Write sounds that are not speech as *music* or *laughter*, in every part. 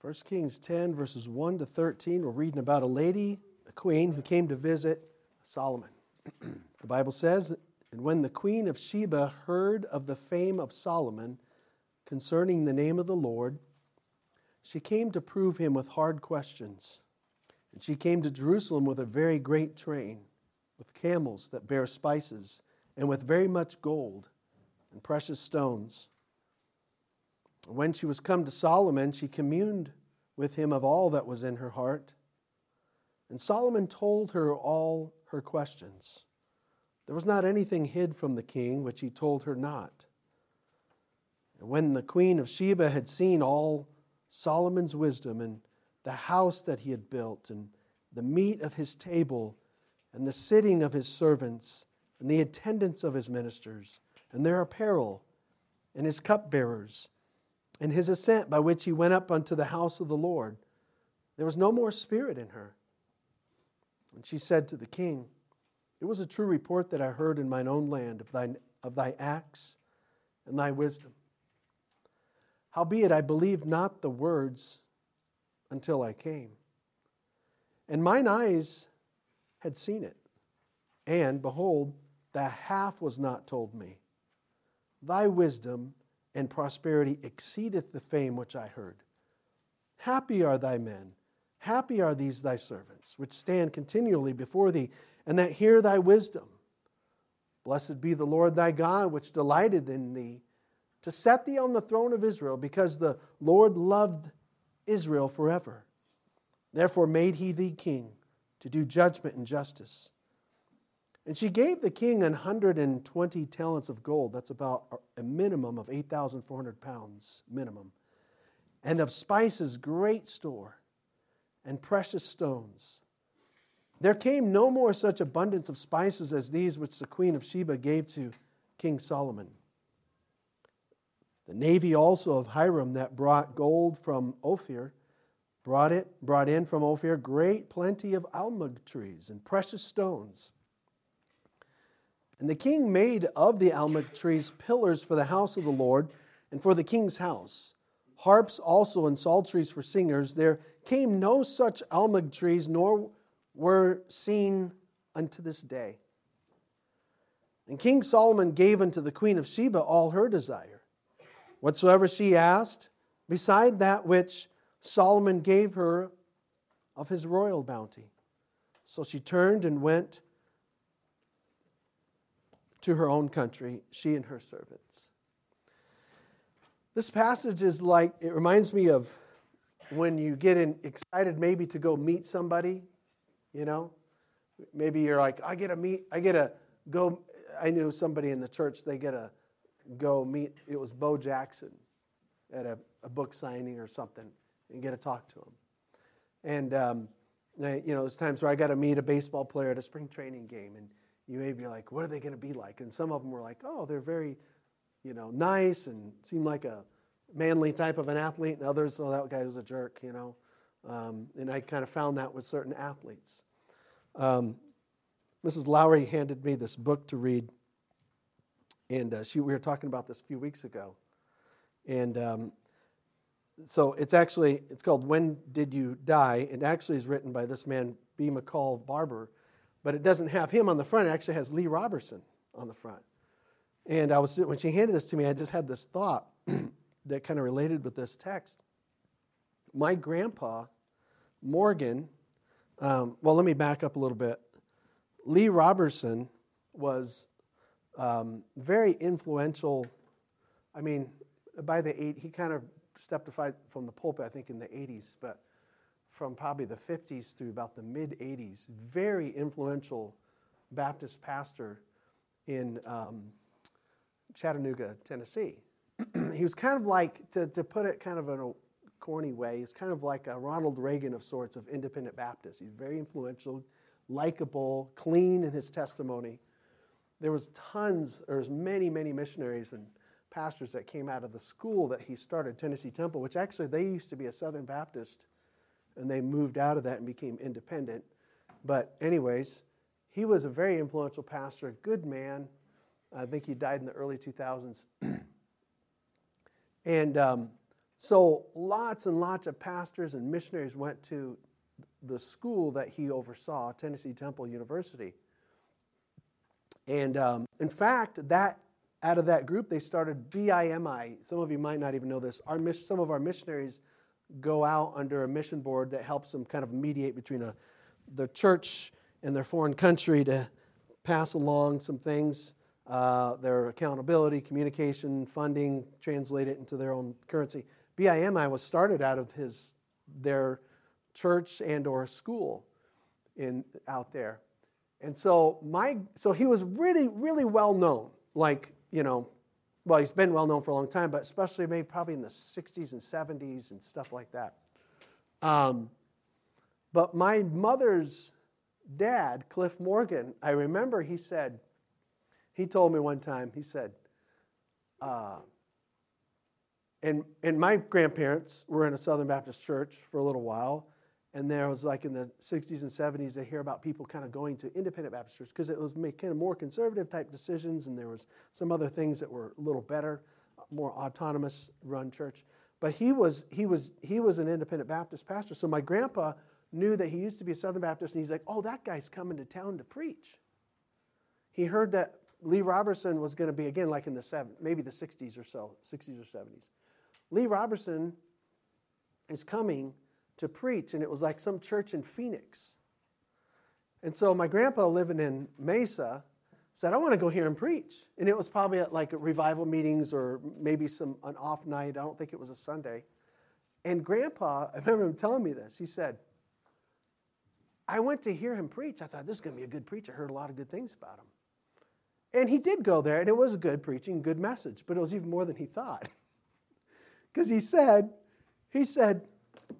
1 Kings 10, verses 1 to 13, we're reading about a lady, a queen, who came to visit Solomon. *clears throat* the Bible says, And when the queen of Sheba heard of the fame of Solomon concerning the name of the Lord, she came to prove him with hard questions. And she came to Jerusalem with a very great train, with camels that bear spices, and with very much gold and precious stones. When she was come to Solomon, she communed with him of all that was in her heart. And Solomon told her all her questions. There was not anything hid from the king which he told her not. And when the queen of Sheba had seen all Solomon's wisdom and the house that he had built, and the meat of his table, and the sitting of his servants, and the attendance of his ministers, and their apparel, and his cupbearers, and his ascent by which he went up unto the house of the Lord. There was no more spirit in her. And she said to the king, It was a true report that I heard in mine own land of thy, of thy acts and thy wisdom. Howbeit, I believed not the words until I came. And mine eyes had seen it. And behold, the half was not told me. Thy wisdom and prosperity exceedeth the fame which I heard. Happy are thy men, happy are these thy servants, which stand continually before thee, and that hear thy wisdom. Blessed be the Lord thy God, which delighted in thee, to set thee on the throne of Israel, because the Lord loved Israel forever. Therefore made he thee king to do judgment and justice. And she gave the king an hundred and twenty talents of gold. That's about a minimum of 8,400 pounds, minimum. And of spices, great store, and precious stones. There came no more such abundance of spices as these which the queen of Sheba gave to King Solomon. The navy also of Hiram that brought gold from Ophir brought it brought in from Ophir great plenty of almug trees and precious stones and the king made of the almug trees pillars for the house of the Lord and for the king's house, harps also and psalteries for singers. There came no such almug trees, nor were seen unto this day. And King Solomon gave unto the queen of Sheba all her desire, whatsoever she asked, beside that which Solomon gave her of his royal bounty. So she turned and went to her own country, she and her servants. This passage is like, it reminds me of when you get in, excited maybe to go meet somebody, you know? Maybe you're like, I get to meet, I get to go. I knew somebody in the church, they get to go meet, it was Bo Jackson at a, a book signing or something and get to talk to him. And, um, you know, there's times where I got to meet a baseball player at a spring training game and you may be like, what are they going to be like? And some of them were like, oh, they're very, you know, nice and seem like a manly type of an athlete. And others, oh, that guy was a jerk, you know. Um, and I kind of found that with certain athletes. Um, Mrs. Lowry handed me this book to read, and uh, she, we were talking about this a few weeks ago. And um, so it's actually it's called "When Did You Die?" It actually is written by this man B. McCall Barber, but it doesn't have him on the front. It actually has Lee Roberson on the front. And I was when she handed this to me, I just had this thought *clears throat* that kind of related with this text. My grandpa, Morgan, um, well, let me back up a little bit. Lee Roberson was um, very influential. I mean, by the eight, he kind of stepped aside from the pulpit, I think, in the 80s, but from probably the 50s through about the mid 80s, very influential Baptist pastor in um, Chattanooga, Tennessee. *clears throat* he was kind of like, to, to put it kind of in a corny way, he's kind of like a Ronald Reagan of sorts of independent Baptist. He's very influential, likable, clean in his testimony. There was tons, there was many, many missionaries and pastors that came out of the school that he started, Tennessee Temple, which actually they used to be a Southern Baptist and they moved out of that and became independent. But, anyways, he was a very influential pastor, a good man. I think he died in the early 2000s. *clears throat* and um, So lots and lots of pastors and missionaries went to the school that he oversaw, Tennessee Temple University. And um, in fact, that out of that group, they started BIMI. Some of you might not even know this. Our, some of our missionaries go out under a mission board that helps them kind of mediate between a, the church and their foreign country to pass along some things, uh, their accountability, communication, funding, translate it into their own currency. BIMI was started out of his their church and or school in out there. And so my so he was really really well known. Like, you know, well, he's been well known for a long time, but especially maybe probably in the 60s and 70s and stuff like that. Um, but my mother's dad, Cliff Morgan, I remember he said, he told me one time, he said, uh, and, and my grandparents were in a Southern Baptist church for a little while. And there was like in the 60s and 70s, they hear about people kind of going to independent Baptist churches because it was of more conservative type decisions, and there was some other things that were a little better, more autonomous run church. But he was he was he was an independent Baptist pastor. So my grandpa knew that he used to be a Southern Baptist, and he's like, "Oh, that guy's coming to town to preach." He heard that Lee Roberson was going to be again like in the 70s, maybe the 60s or so, 60s or 70s. Lee Roberson is coming to preach, and it was like some church in Phoenix. And so my grandpa living in Mesa said, I want to go here and preach. And it was probably at like revival meetings or maybe some an off night. I don't think it was a Sunday. And grandpa, I remember him telling me this. He said, I went to hear him preach. I thought this is going to be a good preacher. I heard a lot of good things about him. And he did go there, and it was good preaching, good message, but it was even more than he thought. *laughs* Because he said, he said,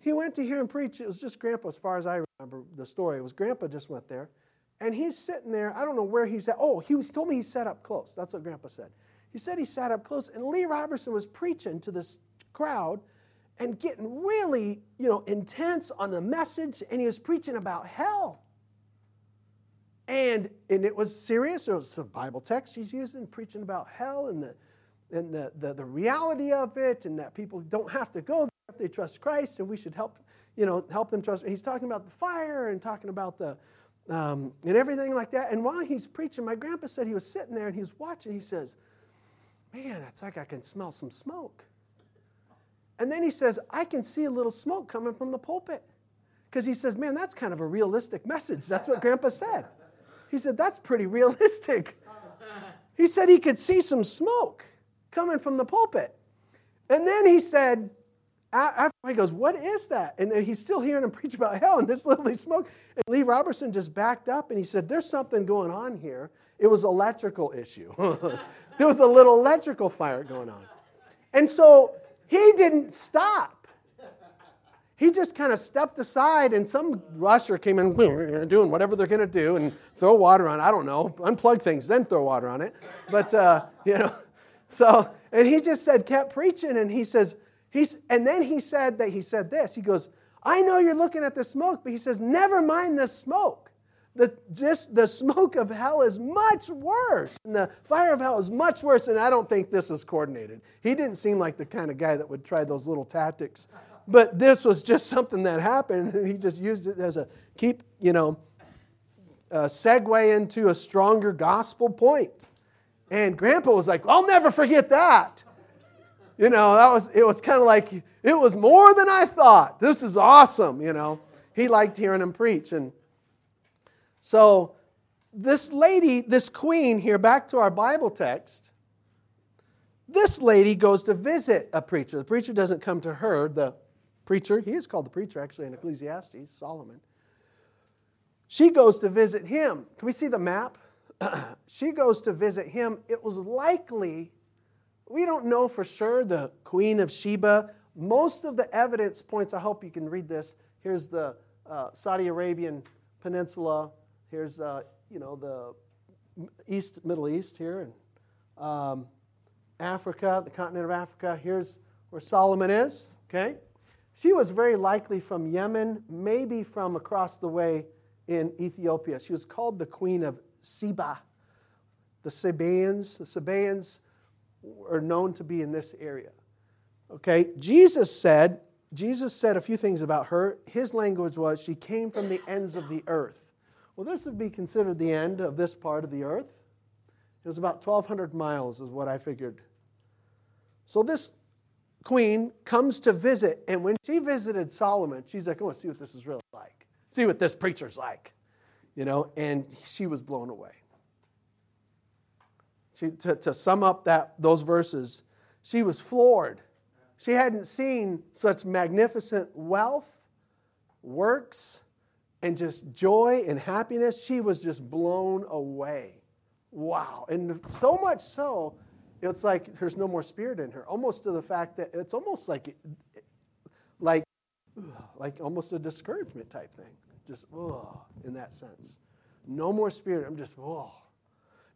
he went to hear him preach. It was just Grandpa, as far as I remember the story. It was Grandpa just went there. And he's sitting there. I don't know where he's at. Oh, he was told me he sat up close. That's what Grandpa said. He said he sat up close, and Lee Roberson was preaching to this crowd and getting really, you know, intense on the message, and he was preaching about hell. And, and it was serious. It was a Bible text he's using, preaching about hell and the and the, the, the reality of it, and that people don't have to go there if they trust Christ, and we should help, you know, help them trust. He's talking about the fire and talking about the um, and everything like that. And while he's preaching, my grandpa said he was sitting there and he was watching. He says, "Man, it's like I can smell some smoke." And then he says, "I can see a little smoke coming from the pulpit," because he says, "Man, that's kind of a realistic message." That's what Grandpa said. He said, "That's pretty realistic." He said he could see some smoke coming from the pulpit. And then he said, after he goes, What is that? And he's still hearing him *laughs* preach about hell, and there's literally smoke. And Lee Roberson just backed up and he said, There's something going on here. It was electrical issue. *laughs* there was a little electrical fire going on. And so he didn't stop. He just kind of stepped aside, and some rusher came in *laughs* doing whatever they're going to do and throw water on. I don't know, unplug things, then throw water on it. But uh, you know, so, and he just said, kept preaching, and he says, he's, and then he said that he said this. He goes, I know you're looking at the smoke, but he says, never mind the smoke. The, just the smoke of hell is much worse. And the fire of hell is much worse. And I don't think this was coordinated. He didn't seem like the kind of guy that would try those little tactics. But this was just something that happened. And he just used it as a keep, you know, a segue into a stronger gospel point. And grandpa was like, I'll never forget that. You know, that was it was kind of like it was more than I thought. This is awesome, you know. He liked hearing him preach. And so this lady, this queen here, back to our Bible text, this lady goes to visit a preacher. The preacher doesn't come to her. The preacher, he is called the preacher actually in Ecclesiastes, Solomon. She goes to visit him. Can we see the map? *clears throat* she goes to visit him. It was likely, we don't know for sure, the Queen of Sheba. Most of the evidence points, I hope you can read this. Here's the uh, Saudi Arabian Peninsula. Here's, uh, you know, the East, Middle East here, and um, Africa, the continent of Africa. Here's where Solomon is, okay? She was very likely from Yemen, maybe from across the way in Ethiopia. She was called the Queen of Seba. The Sabaeans, the Sabaeans are known to be in this area. Okay, Jesus said, Jesus said a few things about her. His language was, she came from the ends of the earth. Well, this would be considered the end of this part of the earth. It was about 1,200 miles, is what I figured. So this queen comes to visit, and when she visited Solomon, she's like, I want to see what this is really like. See what this preacher's like. You know, and she was blown away. She, to, to sum up that, those verses, she was floored. She hadn't seen such magnificent wealth, works, and just joy and happiness. She was just blown away. Wow. And so much so, it's like there's no more spirit in her, almost to the fact that it's almost like, like, like almost a discouragement type thing. Just, oh, in that sense. No more spirit. I'm just, oh.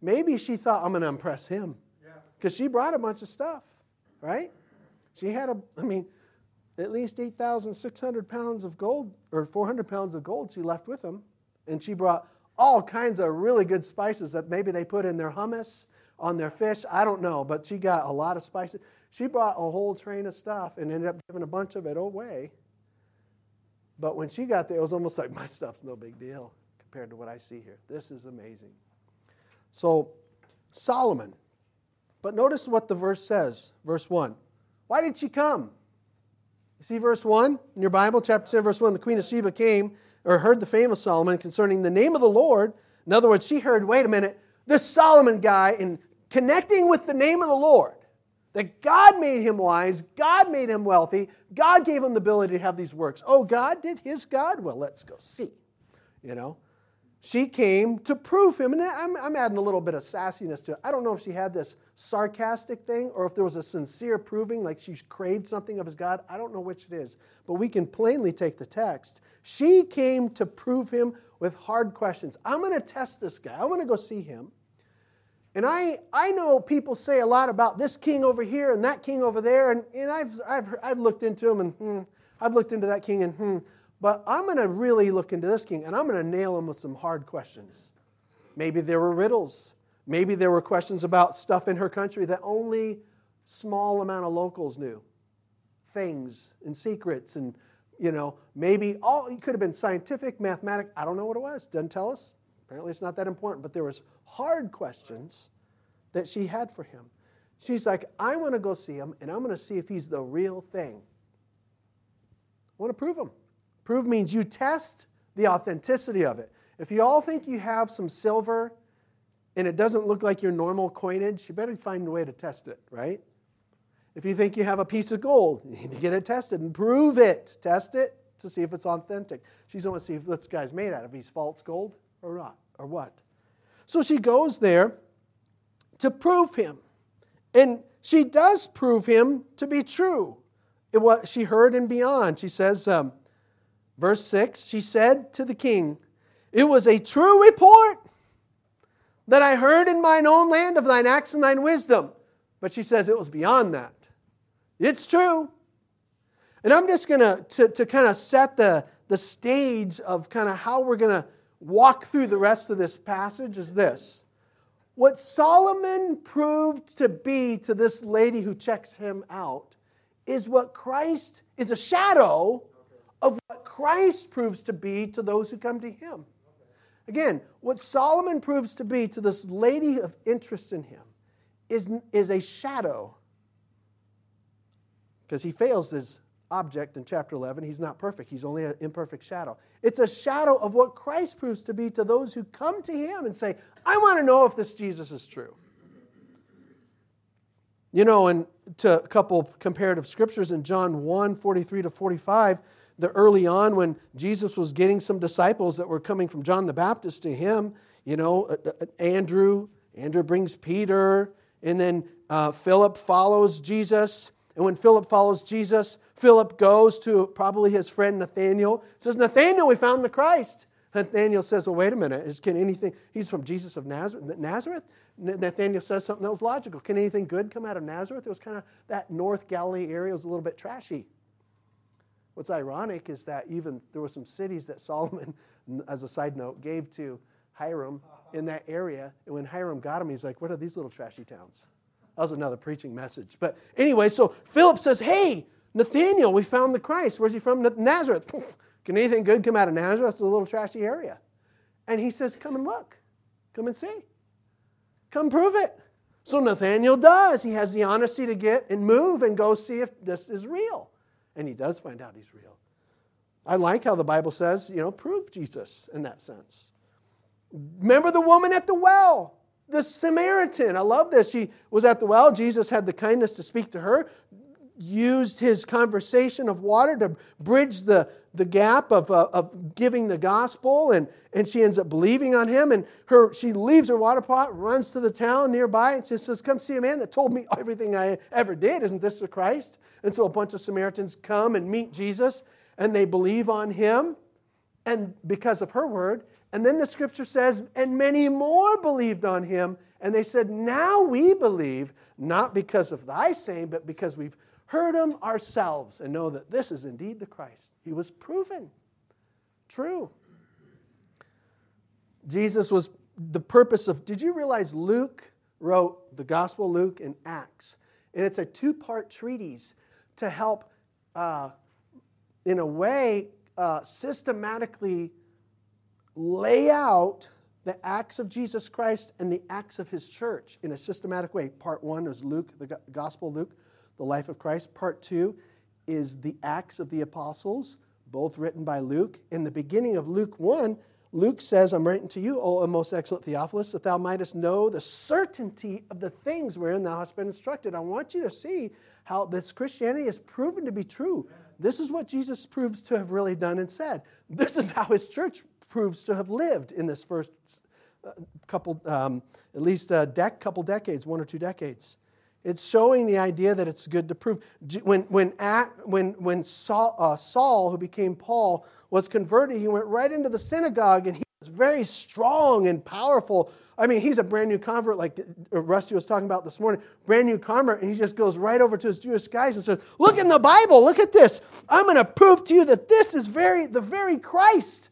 Maybe she thought, I'm going to impress him. Because she brought a bunch of stuff, right? She had a, I mean, at least 8,600 pounds of gold, or 400 pounds of gold she left with him. And she brought all kinds of really good spices that maybe they put in their hummus, on their fish. I don't know, but she got a lot of spices. She brought a whole train of stuff and ended up giving a bunch of it away. But when she got there, it was almost like, my stuff's no big deal compared to what I see here. This is amazing. So, Solomon. But notice what the verse says, verse 1. Why did she come? You see verse 1 in your Bible, chapter 7, verse 1. The queen of Sheba came, or heard the fame of Solomon concerning the name of the Lord. In other words, she heard, wait a minute, this Solomon guy, in connecting with the name of the Lord, that God made him wise, God made him wealthy, God gave him the ability to have these works. Oh, God did his God? Well, let's go see. You know? She came to prove him, and I'm, I'm adding a little bit of sassiness to it. I don't know if she had this sarcastic thing or if there was a sincere proving, like she craved something of his God. I don't know which it is, but we can plainly take the text. She came to prove him with hard questions. I'm going to test this guy. I want to go see him. And I, I know people say a lot about this king over here and that king over there, and, and I've, I've, I've looked into him and hmm, I've looked into that king and hmm. But I'm going to really look into this king and I'm going to nail him with some hard questions. Maybe there were riddles. Maybe there were questions about stuff in her country that only small amount of locals knew. Things and secrets and you know, maybe all it could have been scientific, mathematic, I don't know what it was. Doesn't tell us. Apparently it's not that important, but there was hard questions that she had for him. She's like, I want to go see him and I'm going to see if he's the real thing. I want to prove him. Prove means you test the authenticity of it. If you all think you have some silver and it doesn't look like your normal coinage, you better find a way to test it, right? If you think you have a piece of gold, you need to get it tested and prove it. Test it to see if it's authentic. She's going to see if this guy's made out of he's false gold or not, or what. So she goes there to prove him. And she does prove him to be true. It, what she heard and beyond. She says, um, Verse 6 She said to the king, It was a true report that I heard in mine own land of thine acts and thine wisdom. But she says it was beyond that. It's true. And I'm just going to, to kind of set the, the stage of kind of how we're going to walk through the rest of this passage is this. What Solomon proved to be to this lady who checks him out is what Christ is a shadow of what Christ proves to be to those who come to him. Again, what Solomon proves to be to this lady of interest in him is, is a shadow. Because he fails his object in chapter 11. He's not perfect, he's only an imperfect shadow. It's a shadow of what Christ proves to be to those who come to him and say, I want to know if this Jesus is true. You know, and to a couple comparative scriptures in John 1 43 to 45, the early on when Jesus was getting some disciples that were coming from John the Baptist to him, you know, uh, uh, Andrew, Andrew brings Peter, and then uh, Philip follows Jesus. And when Philip follows Jesus, Philip goes to probably his friend Nathaniel. Says, Nathaniel, we found the Christ. Nathaniel says, Well, wait a minute. Is, can anything, he's from Jesus of Nazareth. Nazareth? Nathaniel says something that was logical. Can anything good come out of Nazareth? It was kind of that North Galilee area was a little bit trashy. What's ironic is that even there were some cities that *laughs* Solomon, as a side note, gave to Hiram in that area. And when Hiram got him, he's like, What are these little trashy towns? That was another preaching message. But anyway, so Philip says, Hey, Nathaniel, we found the Christ. Where's he from? Nazareth. Can anything good come out of Nazareth? It's a little trashy area. And he says, Come and look. Come and see. Come prove it. So Nathaniel does. He has the honesty to get and move and go see if this is real. And he does find out he's real. I like how the Bible says, you know, prove Jesus in that sense. Remember the woman at the well, the Samaritan. I love this. She was at the well. Jesus had the kindness to speak to her, used his conversation of water to bridge the, the gap of, uh, of giving the gospel, and, and she ends up believing on him. And her, she leaves her water pot, runs to the town nearby, and she says, Come see a man that told me everything I ever did. Isn't this the Christ? And so a bunch of Samaritans come and meet Jesus, and they believe on him, and because of her word. And then the scripture says, And many more believed on him. And they said, Now we believe, not because of thy saying, but because we've heard him ourselves and know that this is indeed the Christ. He was proven true. Jesus was the purpose of, did you realize Luke wrote the Gospel Luke and Acts? And it's a two part treatise to help, uh, in a way, uh, systematically lay out the acts of Jesus Christ and the acts of his church in a systematic way. Part one is Luke, the Gospel of Luke, the life of Christ. Part two is the Acts of the Apostles, both written by Luke. In the beginning of Luke 1, Luke says, I'm writing to you, O most excellent Theophilus, that thou mightest know the certainty of the things wherein thou hast been instructed. I want you to see how this Christianity is proven to be true. This is what Jesus proves to have really done and said. This is how his church proves to have lived in this first uh, couple, um, at least a dec- couple decades, one or two decades. It's showing the idea that it's good to prove. When, when, at, when, when Saul, uh, Saul, who became Paul, was converted, he went right into the synagogue and he was very strong and powerful. I mean, he's a brand new convert, like uh, Rusty was talking about this morning, brand new convert, and he just goes right over to his Jewish guys and says, Look in the Bible, look at this. I'm going to prove to you that this is very the very Christ.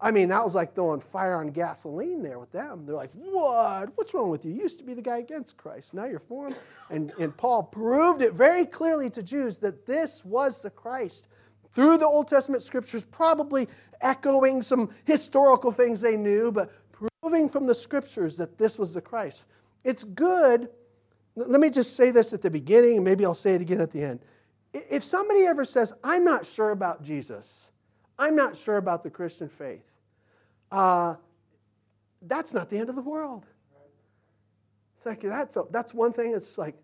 I mean, that was like throwing fire on gasoline there with them. They're like, What? What's wrong with you? You used to be the guy against Christ. Now you're for him. And, and Paul proved it very clearly to Jews that this was the Christ. Through the Old Testament scriptures, probably echoing some historical things they knew, but proving from the scriptures that this was the Christ. It's good. Let me just say this at the beginning, and maybe I'll say it again at the end. If somebody ever says, I'm not sure about Jesus, I'm not sure about the Christian faith, uh, that's not the end of the world. It's like that's, a, that's one thing. It's like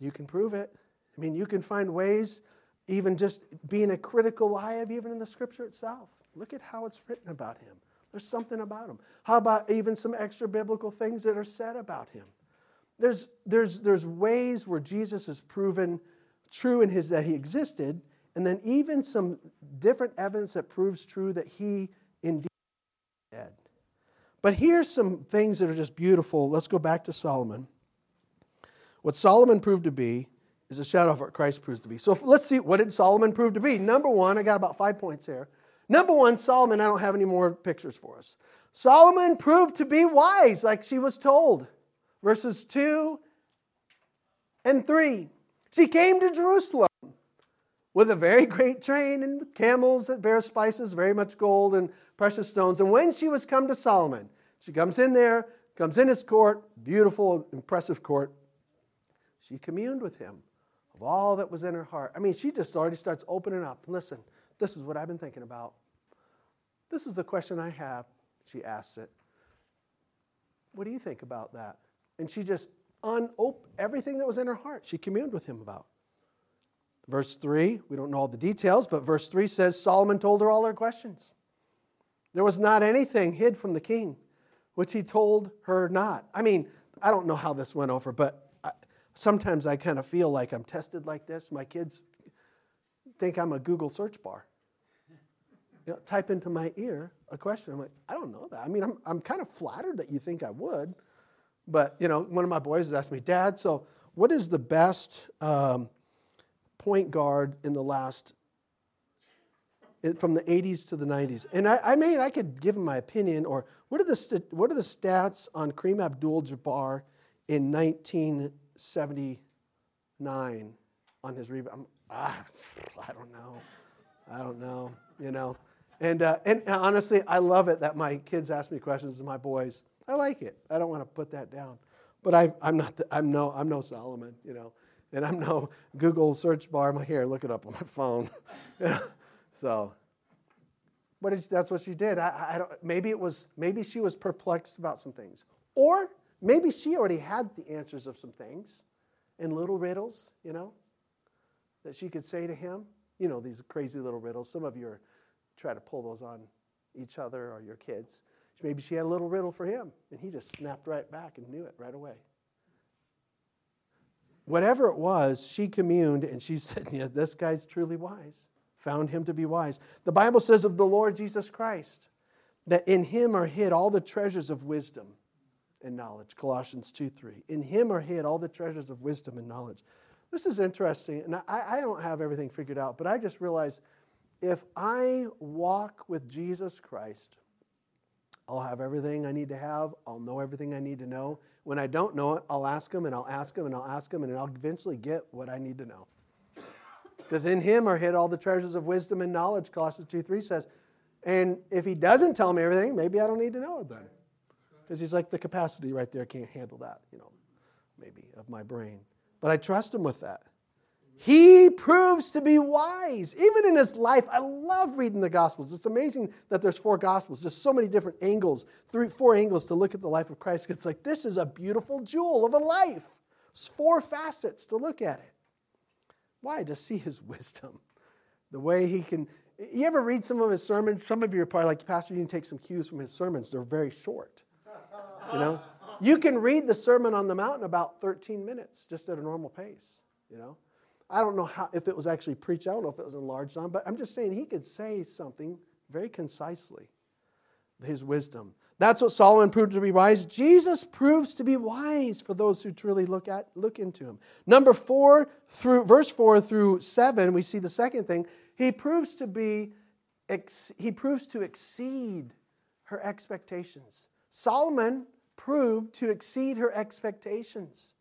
you can prove it. I mean, you can find ways, even just being a critical eye of even in the scripture itself. Look at how it's written about him. There's something about him. How about even some extra biblical things that are said about him? There's, there's, there's ways where Jesus is proven true in his that he existed, and then even some different evidence that proves true that he indeed dead. But here's some things that are just beautiful. Let's go back to Solomon. What Solomon proved to be is a shadow of what Christ proves to be. So let's see, what did Solomon prove to be? Number one, I got about five points here. Number one, Solomon, I don't have any more pictures for us. Solomon proved to be wise, like she was told. Verses 2 and 3. She came to Jerusalem with a very great train and camels that bear spices, very much gold and precious stones. And when she was come to Solomon, she comes in there, comes in his court, beautiful, impressive court. She communed with him of all that was in her heart. I mean, she just already starts opening up. Listen, this is what I've been thinking about. This is a question I have. She asks it. What do you think about that? And she just unop everything that was in her heart. She communed with him about. Verse 3, we don't know all the details, but verse 3 says Solomon told her all her questions. There was not anything hid from the king, which he told her not. I mean, I don't know how this went over, but I, sometimes I kind of feel like I'm tested like this. My kids think I'm a Google search bar. You know, type into my ear a question. I'm like, I don't know that. I mean, I'm, I'm kind of flattered that you think I would. But, you know, one of my boys has asked me, Dad, so what is the best um, point guard in the last from the 80s to the 90s. And I, I mean, I could give him my opinion, or what are the, what are the stats on Kareem Abdul Jabbar in 1979 on his rebound. Ah, I don't know. I don't know, you know. And, uh, and honestly, I love it that my kids ask me questions, and my boys. I like it. I don't want to put that down. But I, I'm, not the, I'm, no, I'm no Solomon, you know. And I'm no Google search bar. I'm like, here, look it up on my phone. *laughs* So, but that's what she did. I, I don't, maybe it was, maybe she was perplexed about some things. Or maybe she already had the answers of some things in little riddles, you know, that she could say to him. You know, these crazy little riddles. Some of you are, try to pull those on each other or your kids. Maybe she had a little riddle for him, and he just snapped right back and knew it right away. Whatever it was, she communed and she *laughs* said, yeah, This guy's truly wise. Found him to be wise. The Bible says of the Lord Jesus Christ that in him are hid all the treasures of wisdom and knowledge. Colossians 2 3. In him are hid all the treasures of wisdom and knowledge. This is interesting, and I, I don't have everything figured out, but I just realized if I walk with Jesus Christ, I'll have everything I need to have. I'll know everything I need to know. When I don't know it, I'll ask him and I'll ask him and I'll ask him and I'll eventually get what I need to know. Because in him are hid all the treasures of wisdom and knowledge, Colossians 2 3 says. And if he doesn't tell me everything, maybe I don't need to know it then. Because he's like the capacity right there can't handle that, you know, maybe of my brain. But I trust him with that. He proves to be wise. Even in his life, I love reading the Gospels. It's amazing that there's four Gospels. There's so many different angles, three, four angles to look at the life of Christ. It's like this is a beautiful jewel of a life. It's four facets to look at it. Why? To see his *laughs* wisdom. The way he can. You ever read some of his sermons? Some of you are probably like, Pastor, you can take some cues from his sermons. They're very short. You know? You can read the Sermon on the Mount in about 13 minutes, just at a normal pace, you know? I don't know how, if it was actually preached. I don't know if it was enlarged on, but I'm just saying he could say something very concisely. His wisdom. That's what Solomon proved to be wise. Jesus proves to be wise for those who truly look at look into him. Number four through verse four through seven, we see the second thing. He proves to be he proves to exceed her expectations. Solomon proved to exceed her expectations.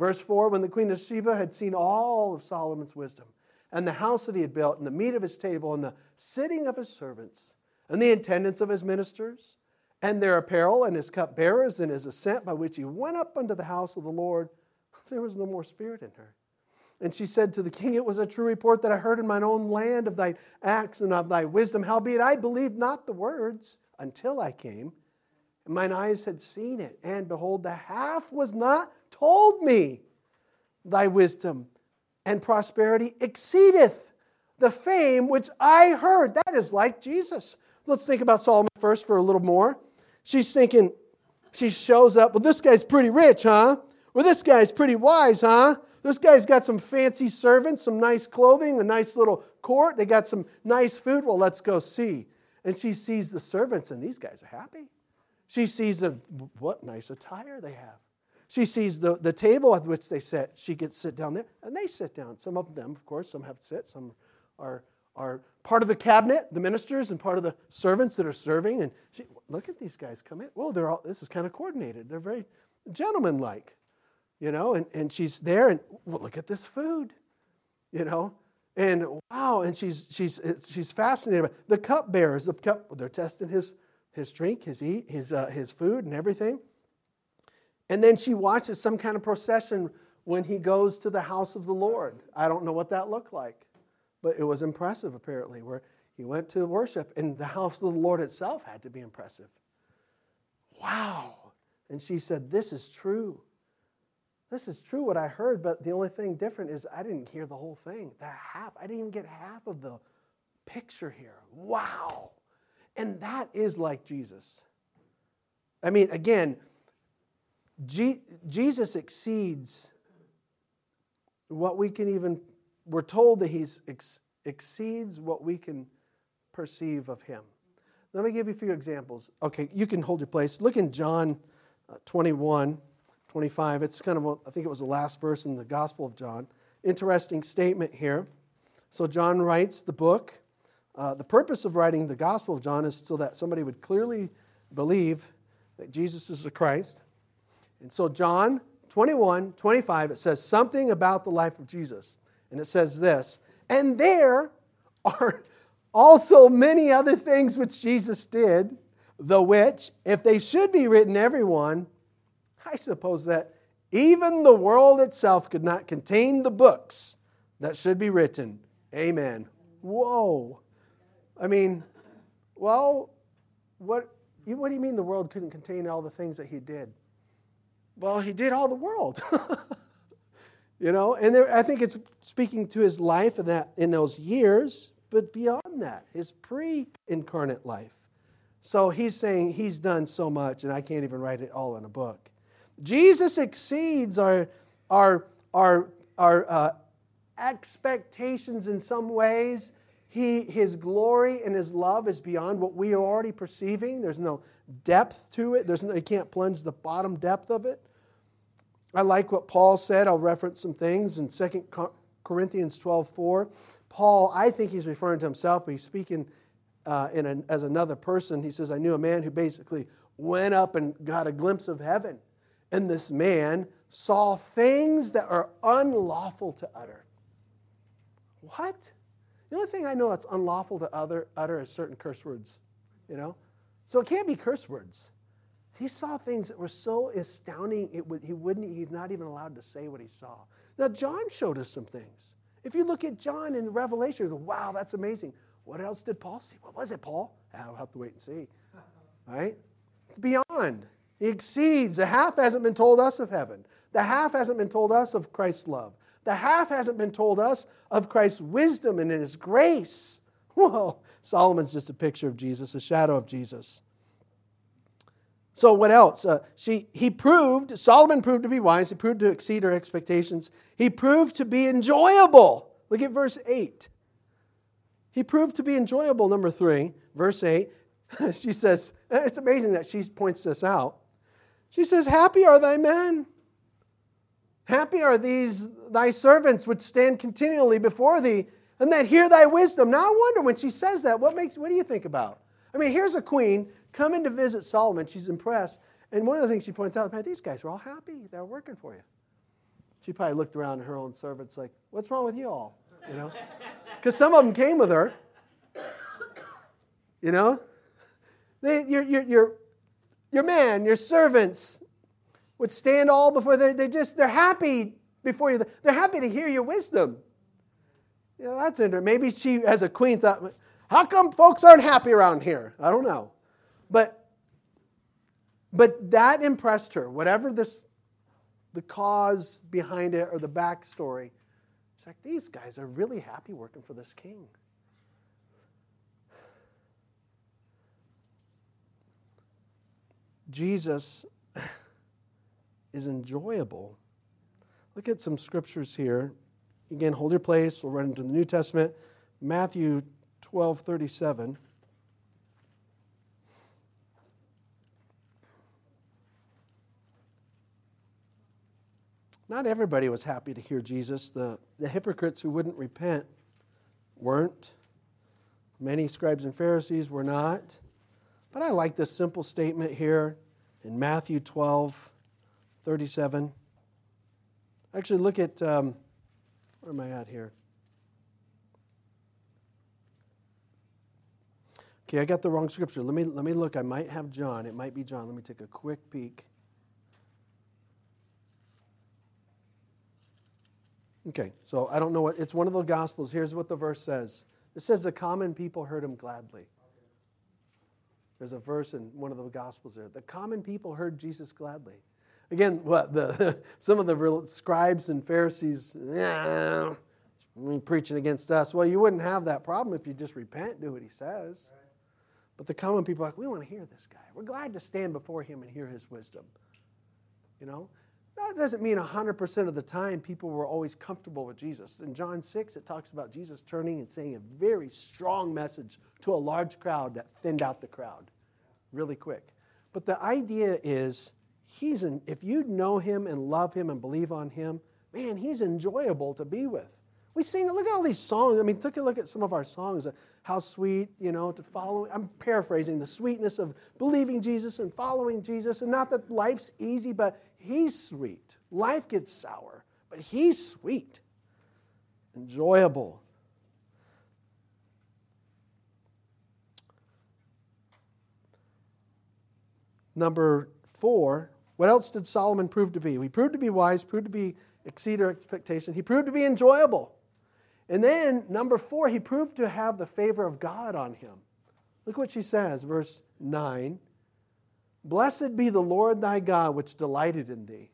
Verse 4 When the queen of Sheba had seen all of Solomon's wisdom, and the house that he had built, and the meat of his table, and the sitting of his servants, and the attendance of his ministers, and their apparel, and his cupbearers, and his ascent by which he went up unto the house of the Lord, *laughs* there was no more spirit in her. And she said to the king, It was a true report that I heard in mine own land of thy acts and of thy wisdom. Howbeit I believed not the words until I came, and mine eyes had seen it. And behold, the half was not told me thy wisdom and prosperity exceedeth the fame which I heard. That is like Jesus. Let's think about Solomon first for a little more. She's thinking, she shows up, well, this guy's pretty rich, huh? Well, this guy's pretty wise, huh? This guy's got some fancy servants, some nice clothing, a nice little court. They got some nice food. Well, let's go see. And she sees the servants, and these guys are happy. She sees the, what nice attire they have. She sees the, the table at which they sit. She gets sit down there, and they sit down. Some of them, of course, some have to sit. Some are, are part of the cabinet, the ministers, and part of the servants that are serving. And she, look at these guys come in. Well, they're all, this is kind of coordinated. They're very gentlemanlike, you know. And, and she's there, and well, look at this food, you know. And wow, and she's, she's, she's fascinated. The cupbearers, the cup, they're testing his, his drink, his eat, his, uh, his food, and everything. And then she watches some kind of procession when he goes to the house of the Lord. I don't know what that looked like, but it was impressive, apparently, where he went to worship, and the house of the Lord itself had to be impressive. Wow. And she said, This is true. This is true what I heard, but the only thing different is I didn't hear the whole thing. The half, I didn't even get half of the picture here. Wow. And that is like Jesus. I mean, again, Jesus exceeds what we can even, we're told that he ex- exceeds what we can perceive of him. Let me give you a few examples. Okay, you can hold your place. Look in John uh, 21, 25. It's kind of, I think it was the last verse in the Gospel of John. Interesting statement here. So, John writes the book. Uh, the purpose of writing the Gospel of John is so that somebody would clearly believe that Jesus is the Christ. And so John 21, 25, it says something about the life of Jesus. And it says this And there are also many other things which Jesus did, the which, if they should be written, everyone, I suppose that even the world itself could not contain the books that should be written. Amen. Whoa. I mean, well, what, what do you mean the world couldn't contain all the things that he did? Well, he did all the world. *laughs* you know, and there, I think it's speaking to his life in, that, in those years, but beyond that, his pre incarnate life. So he's saying he's done so much, and I can't even write it all in a book. Jesus exceeds our, our, our, our uh, expectations in some ways. He, his glory and his love is beyond what we are already perceiving. There's no depth to it. There's no, you can't plunge the bottom depth of it. I like what Paul said. I'll reference some things in 2 Corinthians 12 4. Paul, I think he's referring to himself, but he's speaking uh, as another person. He says, I knew a man who basically went up and got a glimpse of heaven. And this man saw things that are unlawful to utter. What? The only thing I know that's unlawful to utter, utter is certain curse words, you know? So it can't be curse words. He saw things that were so astounding, it would, he wouldn't, he's not even allowed to say what he saw. Now, John showed us some things. If you look at John in Revelation, you go, wow, that's amazing. What else did Paul see? What was it, Paul? Ah, I'll have to wait and see. Right? It's beyond. He exceeds. The half hasn't been told us of heaven. The half hasn't been told us of Christ's love. The half hasn't been told us of Christ's wisdom and his grace. *laughs* Whoa, Solomon's just a picture of Jesus, a shadow of Jesus. So what else? Uh, she, he proved, Solomon proved to be wise. He proved to exceed her expectations. He proved to be enjoyable. Look at verse 8. He proved to be enjoyable, number three, verse 8. *laughs* she says, it's amazing that she points this out. She says, Happy are thy men. Happy are these thy servants which stand continually before thee and that hear thy wisdom. Now I wonder when she says that, what makes what do you think about? I mean, here's a queen coming to visit Solomon. She's impressed. And one of the things she points out, man, these guys are all happy. They're working for you. She probably looked around at her own servants like, what's wrong with you all? You know? *laughs* Because some of them came with her. You know? They, your, your, your, your man, your servants would stand all before they they just they're happy before you. They're happy to hear your wisdom. You know, that's interesting. Maybe she, as a queen, thought, how come folks aren't happy around here? I don't know. But but that impressed her. Whatever this the cause behind it or the backstory. She's like, these guys are really happy working for this king. Jesus is enjoyable. Look at some scriptures here. Again, hold your place. We'll run into the New Testament. Matthew 12 37. Not everybody was happy to hear Jesus. The, the hypocrites who wouldn't repent weren't. Many scribes and Pharisees were not. But I like this simple statement here in Matthew 12, 37. Actually, look at, um, where am I at here? Okay, I got the wrong scripture. Let me, let me look. I might have John. It might be John. Let me take a quick peek. Okay, so I don't know what, it's one of the Gospels. Here's what the verse says it says, The common people heard him gladly. There's a verse in one of the Gospels there. The common people heard Jesus gladly. Again, what the *laughs* some of the scribes and Pharisees, yeah, preaching against us. Well, you wouldn't have that problem if you just repent, do what he says. But the common people are like, we want to hear this guy. We're glad to stand before him and hear his wisdom. You know? That doesn't mean 100% of the time people were always comfortable with Jesus. In John 6, it talks about Jesus turning and saying a very strong message to a large crowd that thinned out the crowd really quick. But the idea is, he's if you know him and love him and believe on him, man, he's enjoyable to be with. We sing, look at all these songs. I mean, take a look at some of our songs. Uh, how sweet, you know, to follow. I'm paraphrasing the sweetness of believing Jesus and following Jesus. And not that life's easy, but He's sweet. Life gets sour, but He's sweet, enjoyable. Number four, what else did Solomon prove to be? He proved to be wise, proved to be exceed our expectation. He proved to be enjoyable. And then, number four, he proved to have the favor of God on him. Look what she says, verse 9 Blessed be the Lord thy God, which delighted in thee.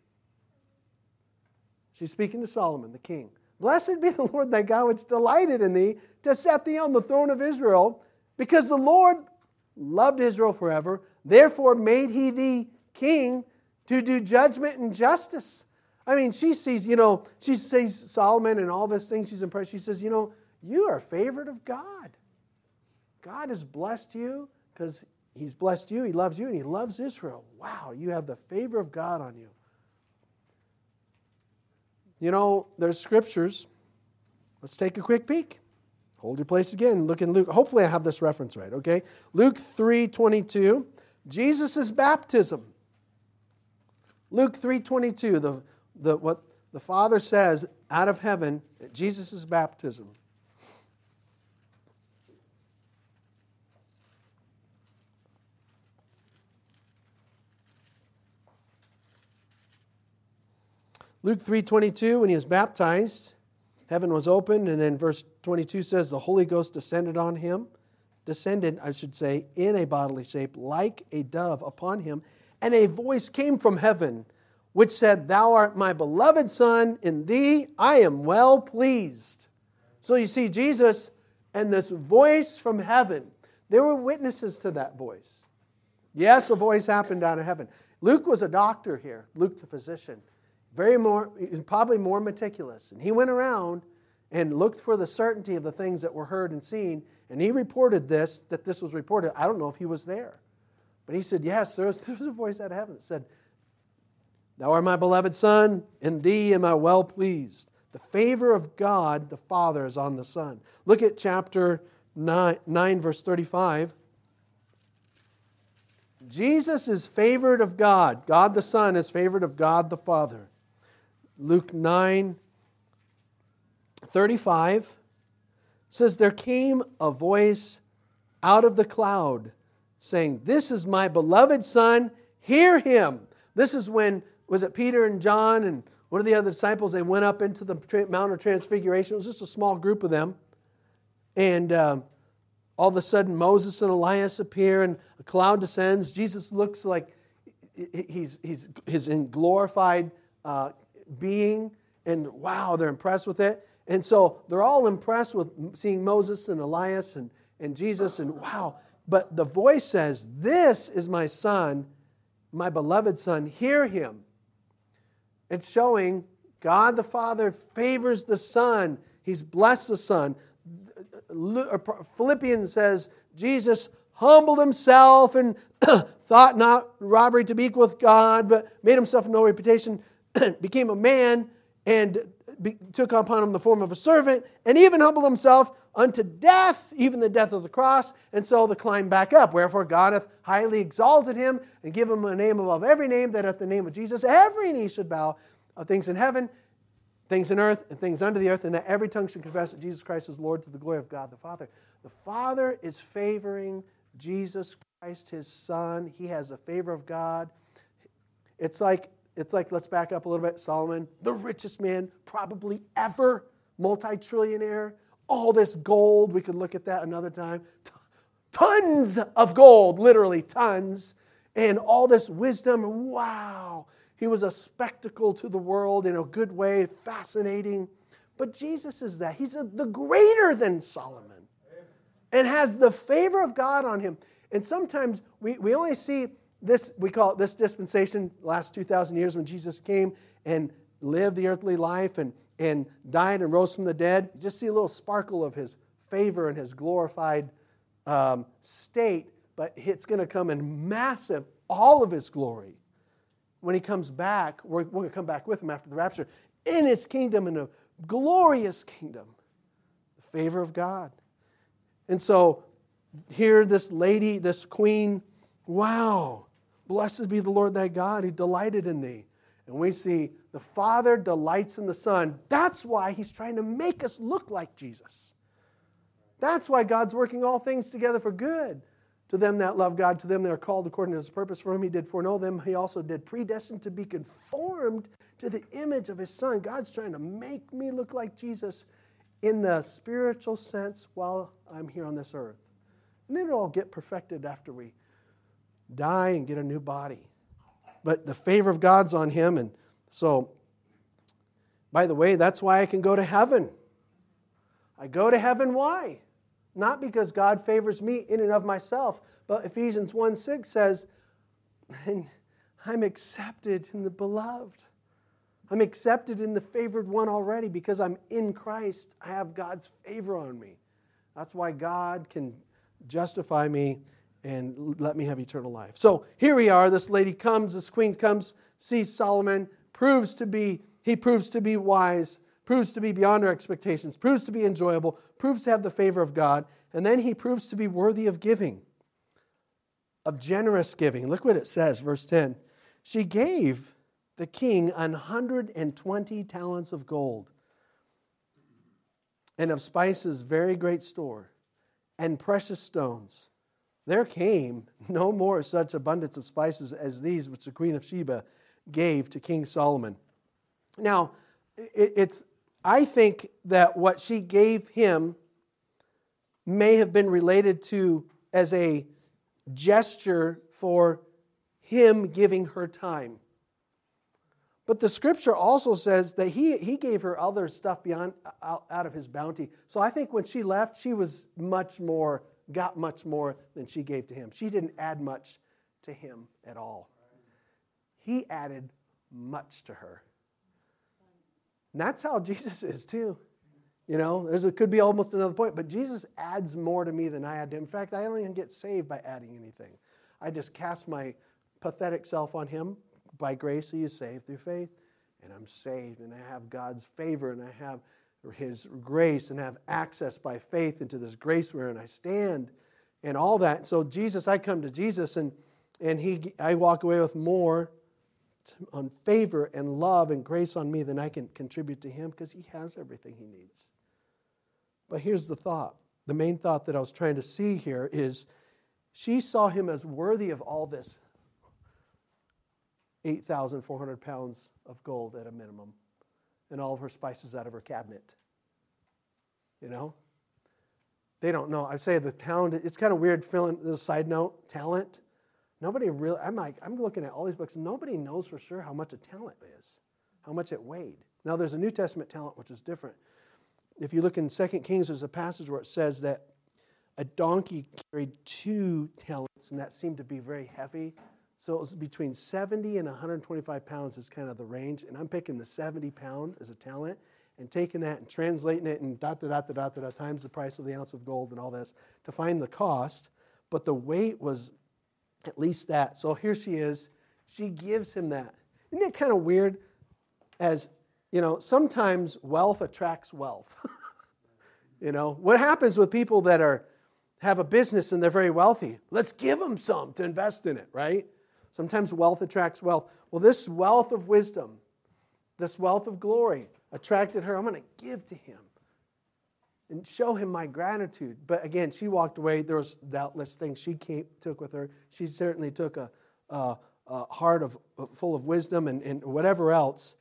She's speaking to Solomon, the king. Blessed be the Lord thy God, which delighted in thee to set thee on the throne of Israel, because the Lord loved Israel forever. Therefore made he thee king to do judgment and justice. I mean, she sees, you know, she sees Solomon and all this things. She's impressed. She says, you know, you are a favorite of God. God has blessed you because he's blessed you, he loves you, and he loves Israel. Wow, you have the favor of God on you. You know, there's scriptures. Let's take a quick peek. Hold your place again. Look in Luke. Hopefully I have this reference right, okay? Luke 3 22. Jesus' baptism. Luke 3:22, the, the, what the Father says out of heaven at Jesus' baptism. Luke 3:22 when he was baptized heaven was opened and then verse 22 says the Holy Ghost descended on him descended I should say in a bodily shape like a dove upon him and a voice came from heaven, which said, Thou art my beloved Son, in thee I am well pleased. So you see, Jesus and this voice from heaven, there were witnesses to that voice. Yes, a voice happened out of heaven. Luke was a doctor here, Luke the physician, very more, probably more meticulous. And he went around and looked for the certainty of the things that were heard and seen, and he reported this, that this was reported. I don't know if he was there. But he said, Yes, there was, *laughs* there was a voice out of heaven that said, Thou art my beloved Son, in thee am I well pleased. The favor of God the Father is on the Son. Look at chapter 9, 9 verse 35. Jesus is favored of God. God the Son is favored of God the Father. Luke 9 35 says, There came a voice out of the cloud saying, This is my beloved Son, hear him. This is when, was it Peter and John and one of the other disciples? They went up into the Mount of Transfiguration. It was just a small group of them. And uh, all of a sudden, Moses and Elias appear, and a cloud descends. Jesus looks like he's, he's, he's in glorified uh, being, and wow, they're impressed with it. And so they're all impressed with seeing Moses and Elias and, and Jesus, and wow, but the voice says, This is my son, my beloved son, hear him. It's showing God the Father favors the Son, He's blessed the Son. Uh, Philippians says, Jesus humbled himself and *clears throat* thought not robbery to be equal with God, but made himself no reputation, *clears throat* became a man, and took upon him the form of a servant, and even humbled himself unto death, even the death of the cross, and so the climb back up. Wherefore God hath highly exalted him and given him a name above every name, that at the name of Jesus every knee should bow of things in heaven, things in earth, and things under the earth, and that every tongue should confess that Jesus Christ is Lord to the glory of God the Father. The Father is favoring Jesus Christ, his Son. He has the favor of God. It's like it's like, let's back up a little bit. Solomon, the richest man probably ever, multi trillionaire, all this gold. We could look at that another time. Tons of gold, literally tons, and all this wisdom. Wow. He was a spectacle to the world in a good way, fascinating. But Jesus is that. He's a, the greater than Solomon and has the favor of God on him. And sometimes we, we only see this, we call it this dispensation, last 2,000 years when Jesus came and lived the earthly life and, and died and rose from the dead. You just see a little sparkle of his favor and his glorified um, state, but it's going to come in massive, all of his glory. When he comes back, we're, we're going to come back with him after the rapture, in his kingdom, in a glorious kingdom, the favor of God. And so here, this lady, this queen, wow, blessed be the Lord thy God, he delighted in thee. and we see the Father delights in the Son, that's why He's trying to make us look like Jesus. That's why God's working all things together for good. To them that love God, to them that are called according to His purpose, for whom He did foreknow them, He also did predestined to be conformed to the image of His Son. God's trying to make me look like Jesus in the spiritual sense while I'm here on this earth. And it'll all get perfected after we die and get a new body. But the favor of God's on him. And so, by the way, that's why I can go to heaven. I go to heaven, why? Not because God favors me in and of myself, but Ephesians 1 6 says, and I'm accepted in the beloved. I'm accepted in the favored one already because I'm in Christ. I have God's favor on me. That's why God can justify me and let me have eternal life. So here we are. This lady comes, this queen comes, sees Solomon, proves to be, he proves to be wise, proves to be beyond our expectations, proves to be enjoyable, proves to have the favor of God, and then he proves to be worthy of giving, of generous giving. Look what it says, verse 10. She gave the king 120 talents of gold and of spices very great store and precious stones. There came no more such abundance of spices as these which the queen of Sheba gave to King Solomon. Now, it's I think that what she gave him may have been related to as a gesture for him giving her time. But the scripture also says that he, he gave her other stuff beyond out, out of his bounty. So I think when she left, she was much more, got much more than she gave to him. She didn't add much to him at all. He added much to her. And that's how Jesus is too. You know, there's a, could be almost another point, but Jesus adds more to me than I add to him. In fact, I don't even get saved by adding anything. I just cast my pathetic self on him by grace he is saved through faith. And I'm saved, and I have God's favor, and I have His grace, and have access by faith into this grace wherein I stand, and all that. So, Jesus, I come to Jesus, and, and he, I walk away with more on favor and love and grace on me than I can contribute to Him because He has everything He needs. But here's the thought the main thought that I was trying to see here is she saw Him as worthy of all this 8,400 pounds of gold at a minimum, and all of her spices out of her cabinet. You know? They don't know. I say the talent, it's kind of weird feeling this side note, talent. Nobody really, I'm like, I'm looking at all these books, nobody knows for sure how much a talent is, how much it weighed. Now, there's a New Testament talent which is different. If you look in 2 Kings, there's a passage where it says that a donkey carried two talents, and that seemed to be very heavy. So it was between 70 and 125 pounds is kind of the range. And I'm picking the 70 pound as a talent and taking that and translating it and dot, dot, dot, dot, dot, dot, times the price of the ounce of gold and all this to find the cost. But the weight was at least that. So here she is. She gives him that. Isn't it kind of weird? As, you know, sometimes wealth attracts wealth. *laughs* you know, what happens with people that are have a business and they're very wealthy? Let's give them some to invest in it, right? Sometimes wealth attracts wealth. Well, this wealth of wisdom, this wealth of glory attracted her. I'm going to give to him and show him my gratitude. But again, she walked away. There was doubtless things she came, took with her. She certainly took a, a, a heart of, full of wisdom and, and whatever else.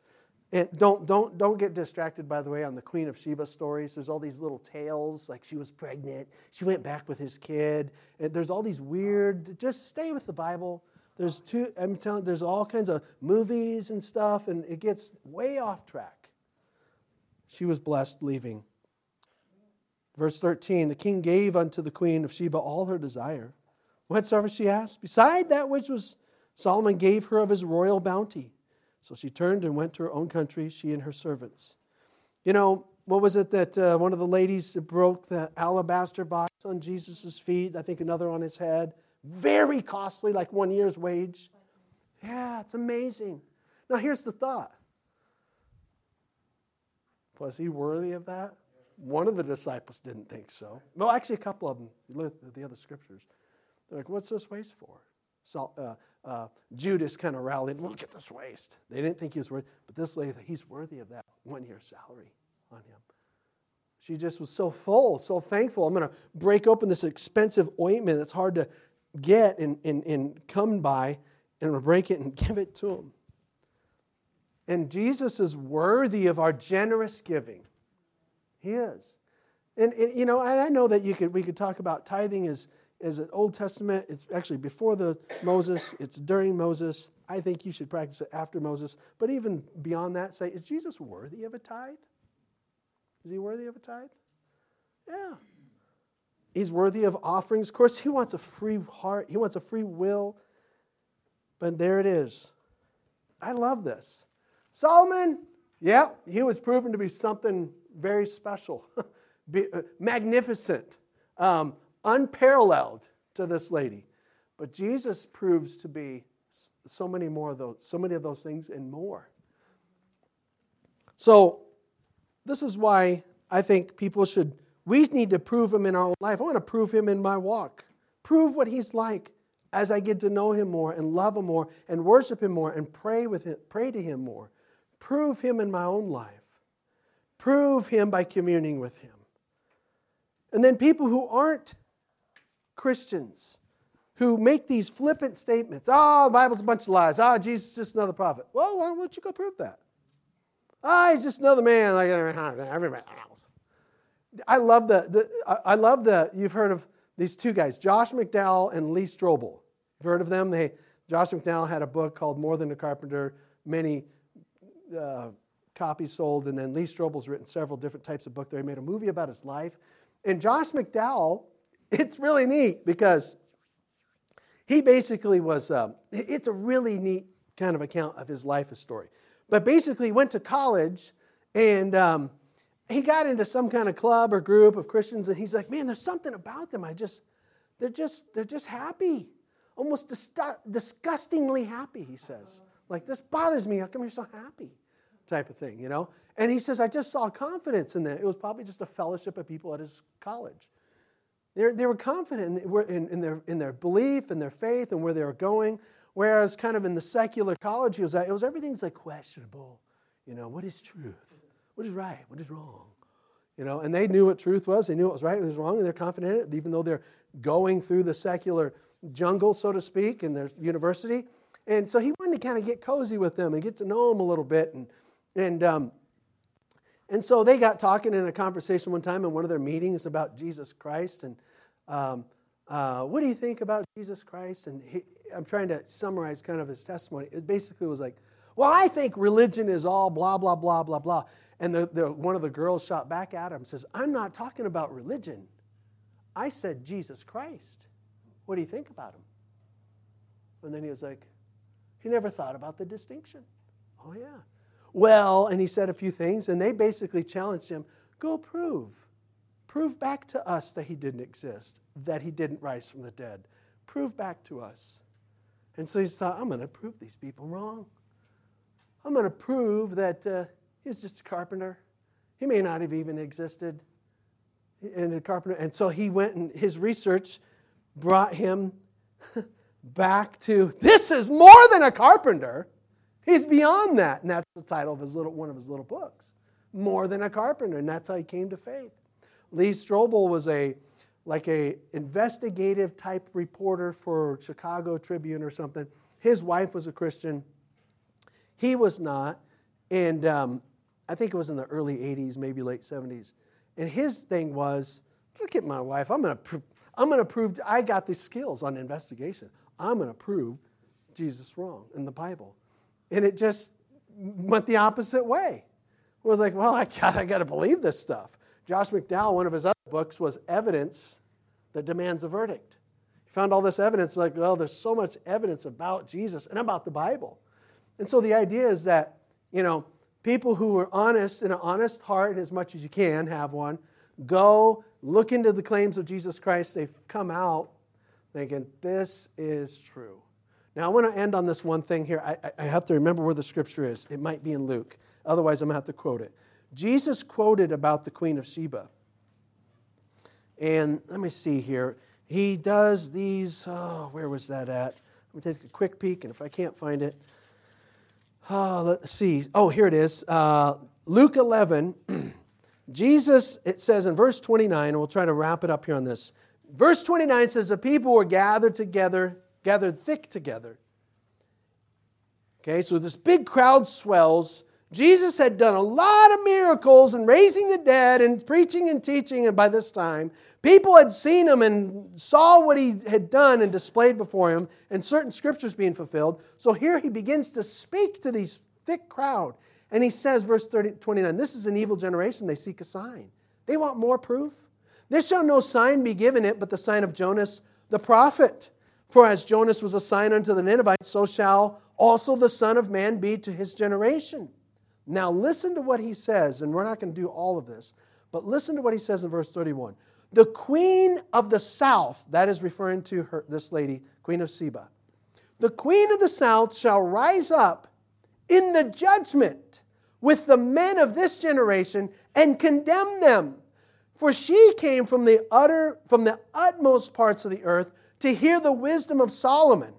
And don't, don't, don't get distracted, by the way, on the Queen of Sheba stories. There's all these little tales, like she was pregnant, she went back with his kid. And there's all these weird, just stay with the Bible. There's two, I'm telling there's all kinds of movies and stuff, and it gets way off track. She was blessed leaving. Verse 13 The king gave unto the queen of Sheba all her desire, whatsoever she asked, beside that which was Solomon gave her of his royal bounty. So she turned and went to her own country, she and her servants. You know, what was it that uh, one of the ladies broke the alabaster box on Jesus' feet? I think another on his head. Very costly, like one year's wage. Yeah, it's amazing. Now, here's the thought Was he worthy of that? One of the disciples didn't think so. Well, actually, a couple of them. You look at the other scriptures. They're like, what's this waste for? uh, uh, Judas kind of rallied, look at this waste. They didn't think he was worth but this lady, he's worthy of that one year salary on him. She just was so full, so thankful. I'm going to break open this expensive ointment that's hard to get and, and, and come by, and break it and *laughs* give it to him. And Jesus is worthy of our generous giving. He is. And, and you know, I know that you could, we could talk about tithing as, as an Old Testament. It's actually before the Moses, it's during Moses. I think you should practice it after Moses. But even beyond that, say, is Jesus worthy of a tithe? Is he worthy of a tithe? Yeah. He's worthy of offerings. Of course, he wants a free heart, he wants a free will. But there it is. I love this. Solomon, yeah, he was proven to be something very special, *laughs* uh, magnificent, um, unparalleled to this lady. But Jesus proves to be so many more of those, so many of those things and more. So, this is why I think people should, we need to prove him in our own life. I want to prove him in my walk. Prove what he's like as I get to know him more and love him more and worship him more and pray with him, pray to him more. Prove him in my own life. Prove him by communing with him. And then people who aren't Christians, who make these flippant statements. Oh, the Bible's a bunch of lies. Oh, Jesus is just another prophet. Well, why don't you go prove that? Ah, oh, he's just another man like everybody else. I love the, the I love the you've heard of these two guys, Josh McDowell and Lee Strobel. You've heard of them? They Josh McDowell had a book called More Than a Carpenter, many uh, copies sold, and then Lee Strobel's written several different types of books. They made a movie about his life. And Josh McDowell, *laughs* it's really neat because he basically was, uh, it's a really neat kind of account of his life a story. But basically, he went to college and um, he got into some kind of club or group of Christians, and he's like, man, there's something about them. I just, they're just, they're just happy, almost dis- disgustingly happy. He says, like this bothers me. How come you're so happy? Type of thing, you know. And he says, I just saw confidence in that. It was probably just a fellowship of people at his college. They're, they were confident in, in, in, their, in their belief and their faith and where they were going. Whereas, kind of in the secular college he was at, it was everything's like questionable. You know, what is truth? What is right? What is wrong? You know, and they knew what truth was. They knew what was right, and what was wrong, and they're confident in it, even though they're going through the secular jungle, so to speak, in their university. And so he wanted to kind of get cozy with them and get to know them a little bit. And, and, um, and so they got talking in a conversation one time in one of their meetings about Jesus Christ. And um, uh, what do you think about Jesus Christ? And he, I'm trying to summarize kind of his testimony. It basically was like, well, I think religion is all blah, blah, blah, blah, blah. And the, the, one of the girls shot back at him says, I'm not talking about religion. I said Jesus Christ. What do you think about him? And then he was like, he never thought about the distinction. Oh, yeah. Well, and he said a few things, and they basically challenged him go prove. Prove back to us that he didn't exist, that he didn't rise from the dead. Prove back to us. And so he thought, I'm going to prove these people wrong. I'm going to prove that uh, he's just a carpenter. He may not have even existed in a carpenter. And so he went and his research brought him *laughs* back to this is more than a carpenter. He's beyond that. And that's the title of his little, one of his little books. More than a carpenter. And that's how he came to faith. Lee Strobel was a like a investigative type reporter for Chicago Tribune or something. His wife was a Christian. He was not. And um, I think it was in the early 80s, maybe late 70s. And his thing was look at my wife. I'm going to I'm going to prove I got the skills on investigation. I'm going to prove Jesus wrong in the Bible. And it just went the opposite way. It was like, well, I got, I got to believe this stuff. Josh McDowell, one of his other books, was Evidence that Demands a Verdict. He found all this evidence, like, well, there's so much evidence about Jesus and about the Bible. And so the idea is that, you know, people who are honest in an honest heart, as much as you can have one, go look into the claims of Jesus Christ. They've come out thinking, this is true. Now, I want to end on this one thing here. I, I have to remember where the scripture is. It might be in Luke. Otherwise, I'm going to have to quote it. Jesus quoted about the Queen of Sheba. And let me see here. He does these, oh, where was that at? Let me take a quick peek, and if I can't find it, uh, let's see. Oh, here it is. Uh, Luke 11. *clears throat* Jesus, it says in verse 29, and we'll try to wrap it up here on this. Verse 29 says, The people were gathered together, gathered thick together. Okay, so this big crowd swells. Jesus had done a lot of miracles and raising the dead and preaching and teaching, and by this time, people had seen him and saw what he had done and displayed before him, and certain scriptures being fulfilled. So here he begins to speak to these thick crowd. And he says, verse 30, 29, this is an evil generation. They seek a sign. They want more proof. There shall no sign be given it but the sign of Jonas the prophet. For as Jonas was a sign unto the Ninevites, so shall also the Son of Man be to his generation. Now, listen to what he says, and we're not going to do all of this, but listen to what he says in verse 31. The queen of the south, that is referring to her, this lady, Queen of Sheba, the queen of the south shall rise up in the judgment with the men of this generation and condemn them. For she came from the utter from the utmost parts of the earth to hear the wisdom of Solomon.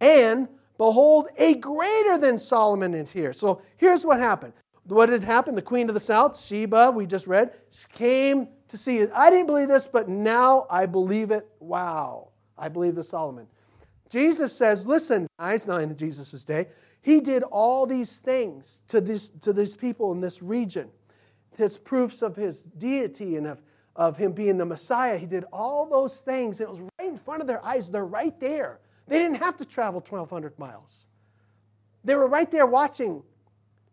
And behold, a greater than Solomon is here. So here's what happened. What had happened? The queen of the south, Sheba, we just read, came to see it. I didn't believe this, but now I believe it. Wow. I believe the Solomon. Jesus says, listen, guys, not in Jesus' day, he did all these things to, this, to these people in this region. His proofs of his deity and of, of him being the Messiah. He did all those things. It was right in front of their eyes. They're right there. They didn't have to travel 1,200 miles. They were right there watching.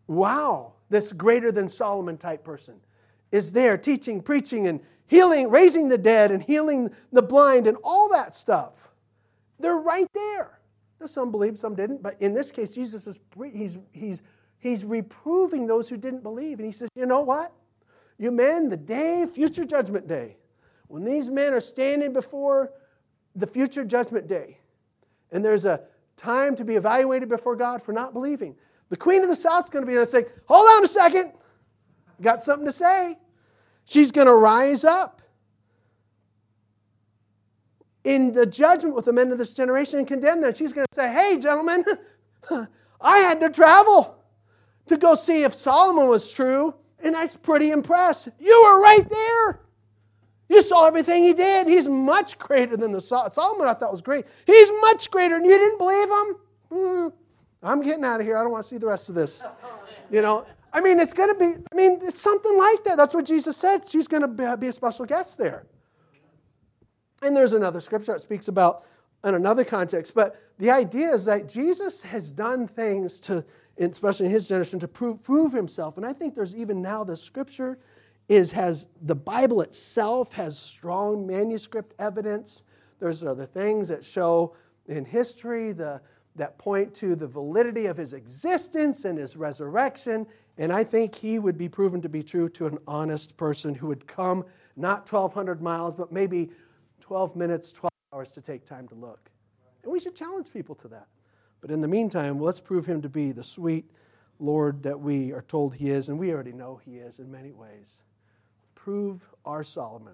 Wow, this greater than Solomon type person is there teaching, preaching, and healing, raising the dead, and healing the blind, and all that stuff. They're right there. Now, some believed, some didn't, but in this case, Jesus is he's, he's, he's reproving those who didn't believe. And he says, You know what? You men, the day, future judgment day, when these men are standing before the future judgment day, and there's a time to be evaluated before God for not believing, the queen of the south is going to be there saying, Hold on a second, got something to say. She's going to rise up in the judgment with the men of this generation and condemn them. She's going to say, Hey, gentlemen, *laughs* I had to travel to go see if Solomon was true, and I was pretty impressed. You were right there. You saw everything he did. He's much greater than the Solomon I thought was great. He's much greater, and you didn't believe him? Mm, I'm getting out of here. I don't want to see the rest of this. You know, I mean, it's going to be, I mean, it's something like that. That's what Jesus said. She's going to be a special guest there. And there's another scripture that speaks about in another context. But the idea is that Jesus has done things to, especially in his generation, to prove, prove himself. And I think there's even now the scripture is has the Bible itself has strong manuscript evidence. There's other things that show in history the, that point to the validity of his existence and his resurrection. And I think he would be proven to be true to an honest person who would come not 1,200 miles, but maybe 12 minutes, 12 hours to take time to look. And we should challenge people to that. But in the meantime, let's prove him to be the sweet Lord that we are told he is, and we already know he is in many ways. Prove our Solomon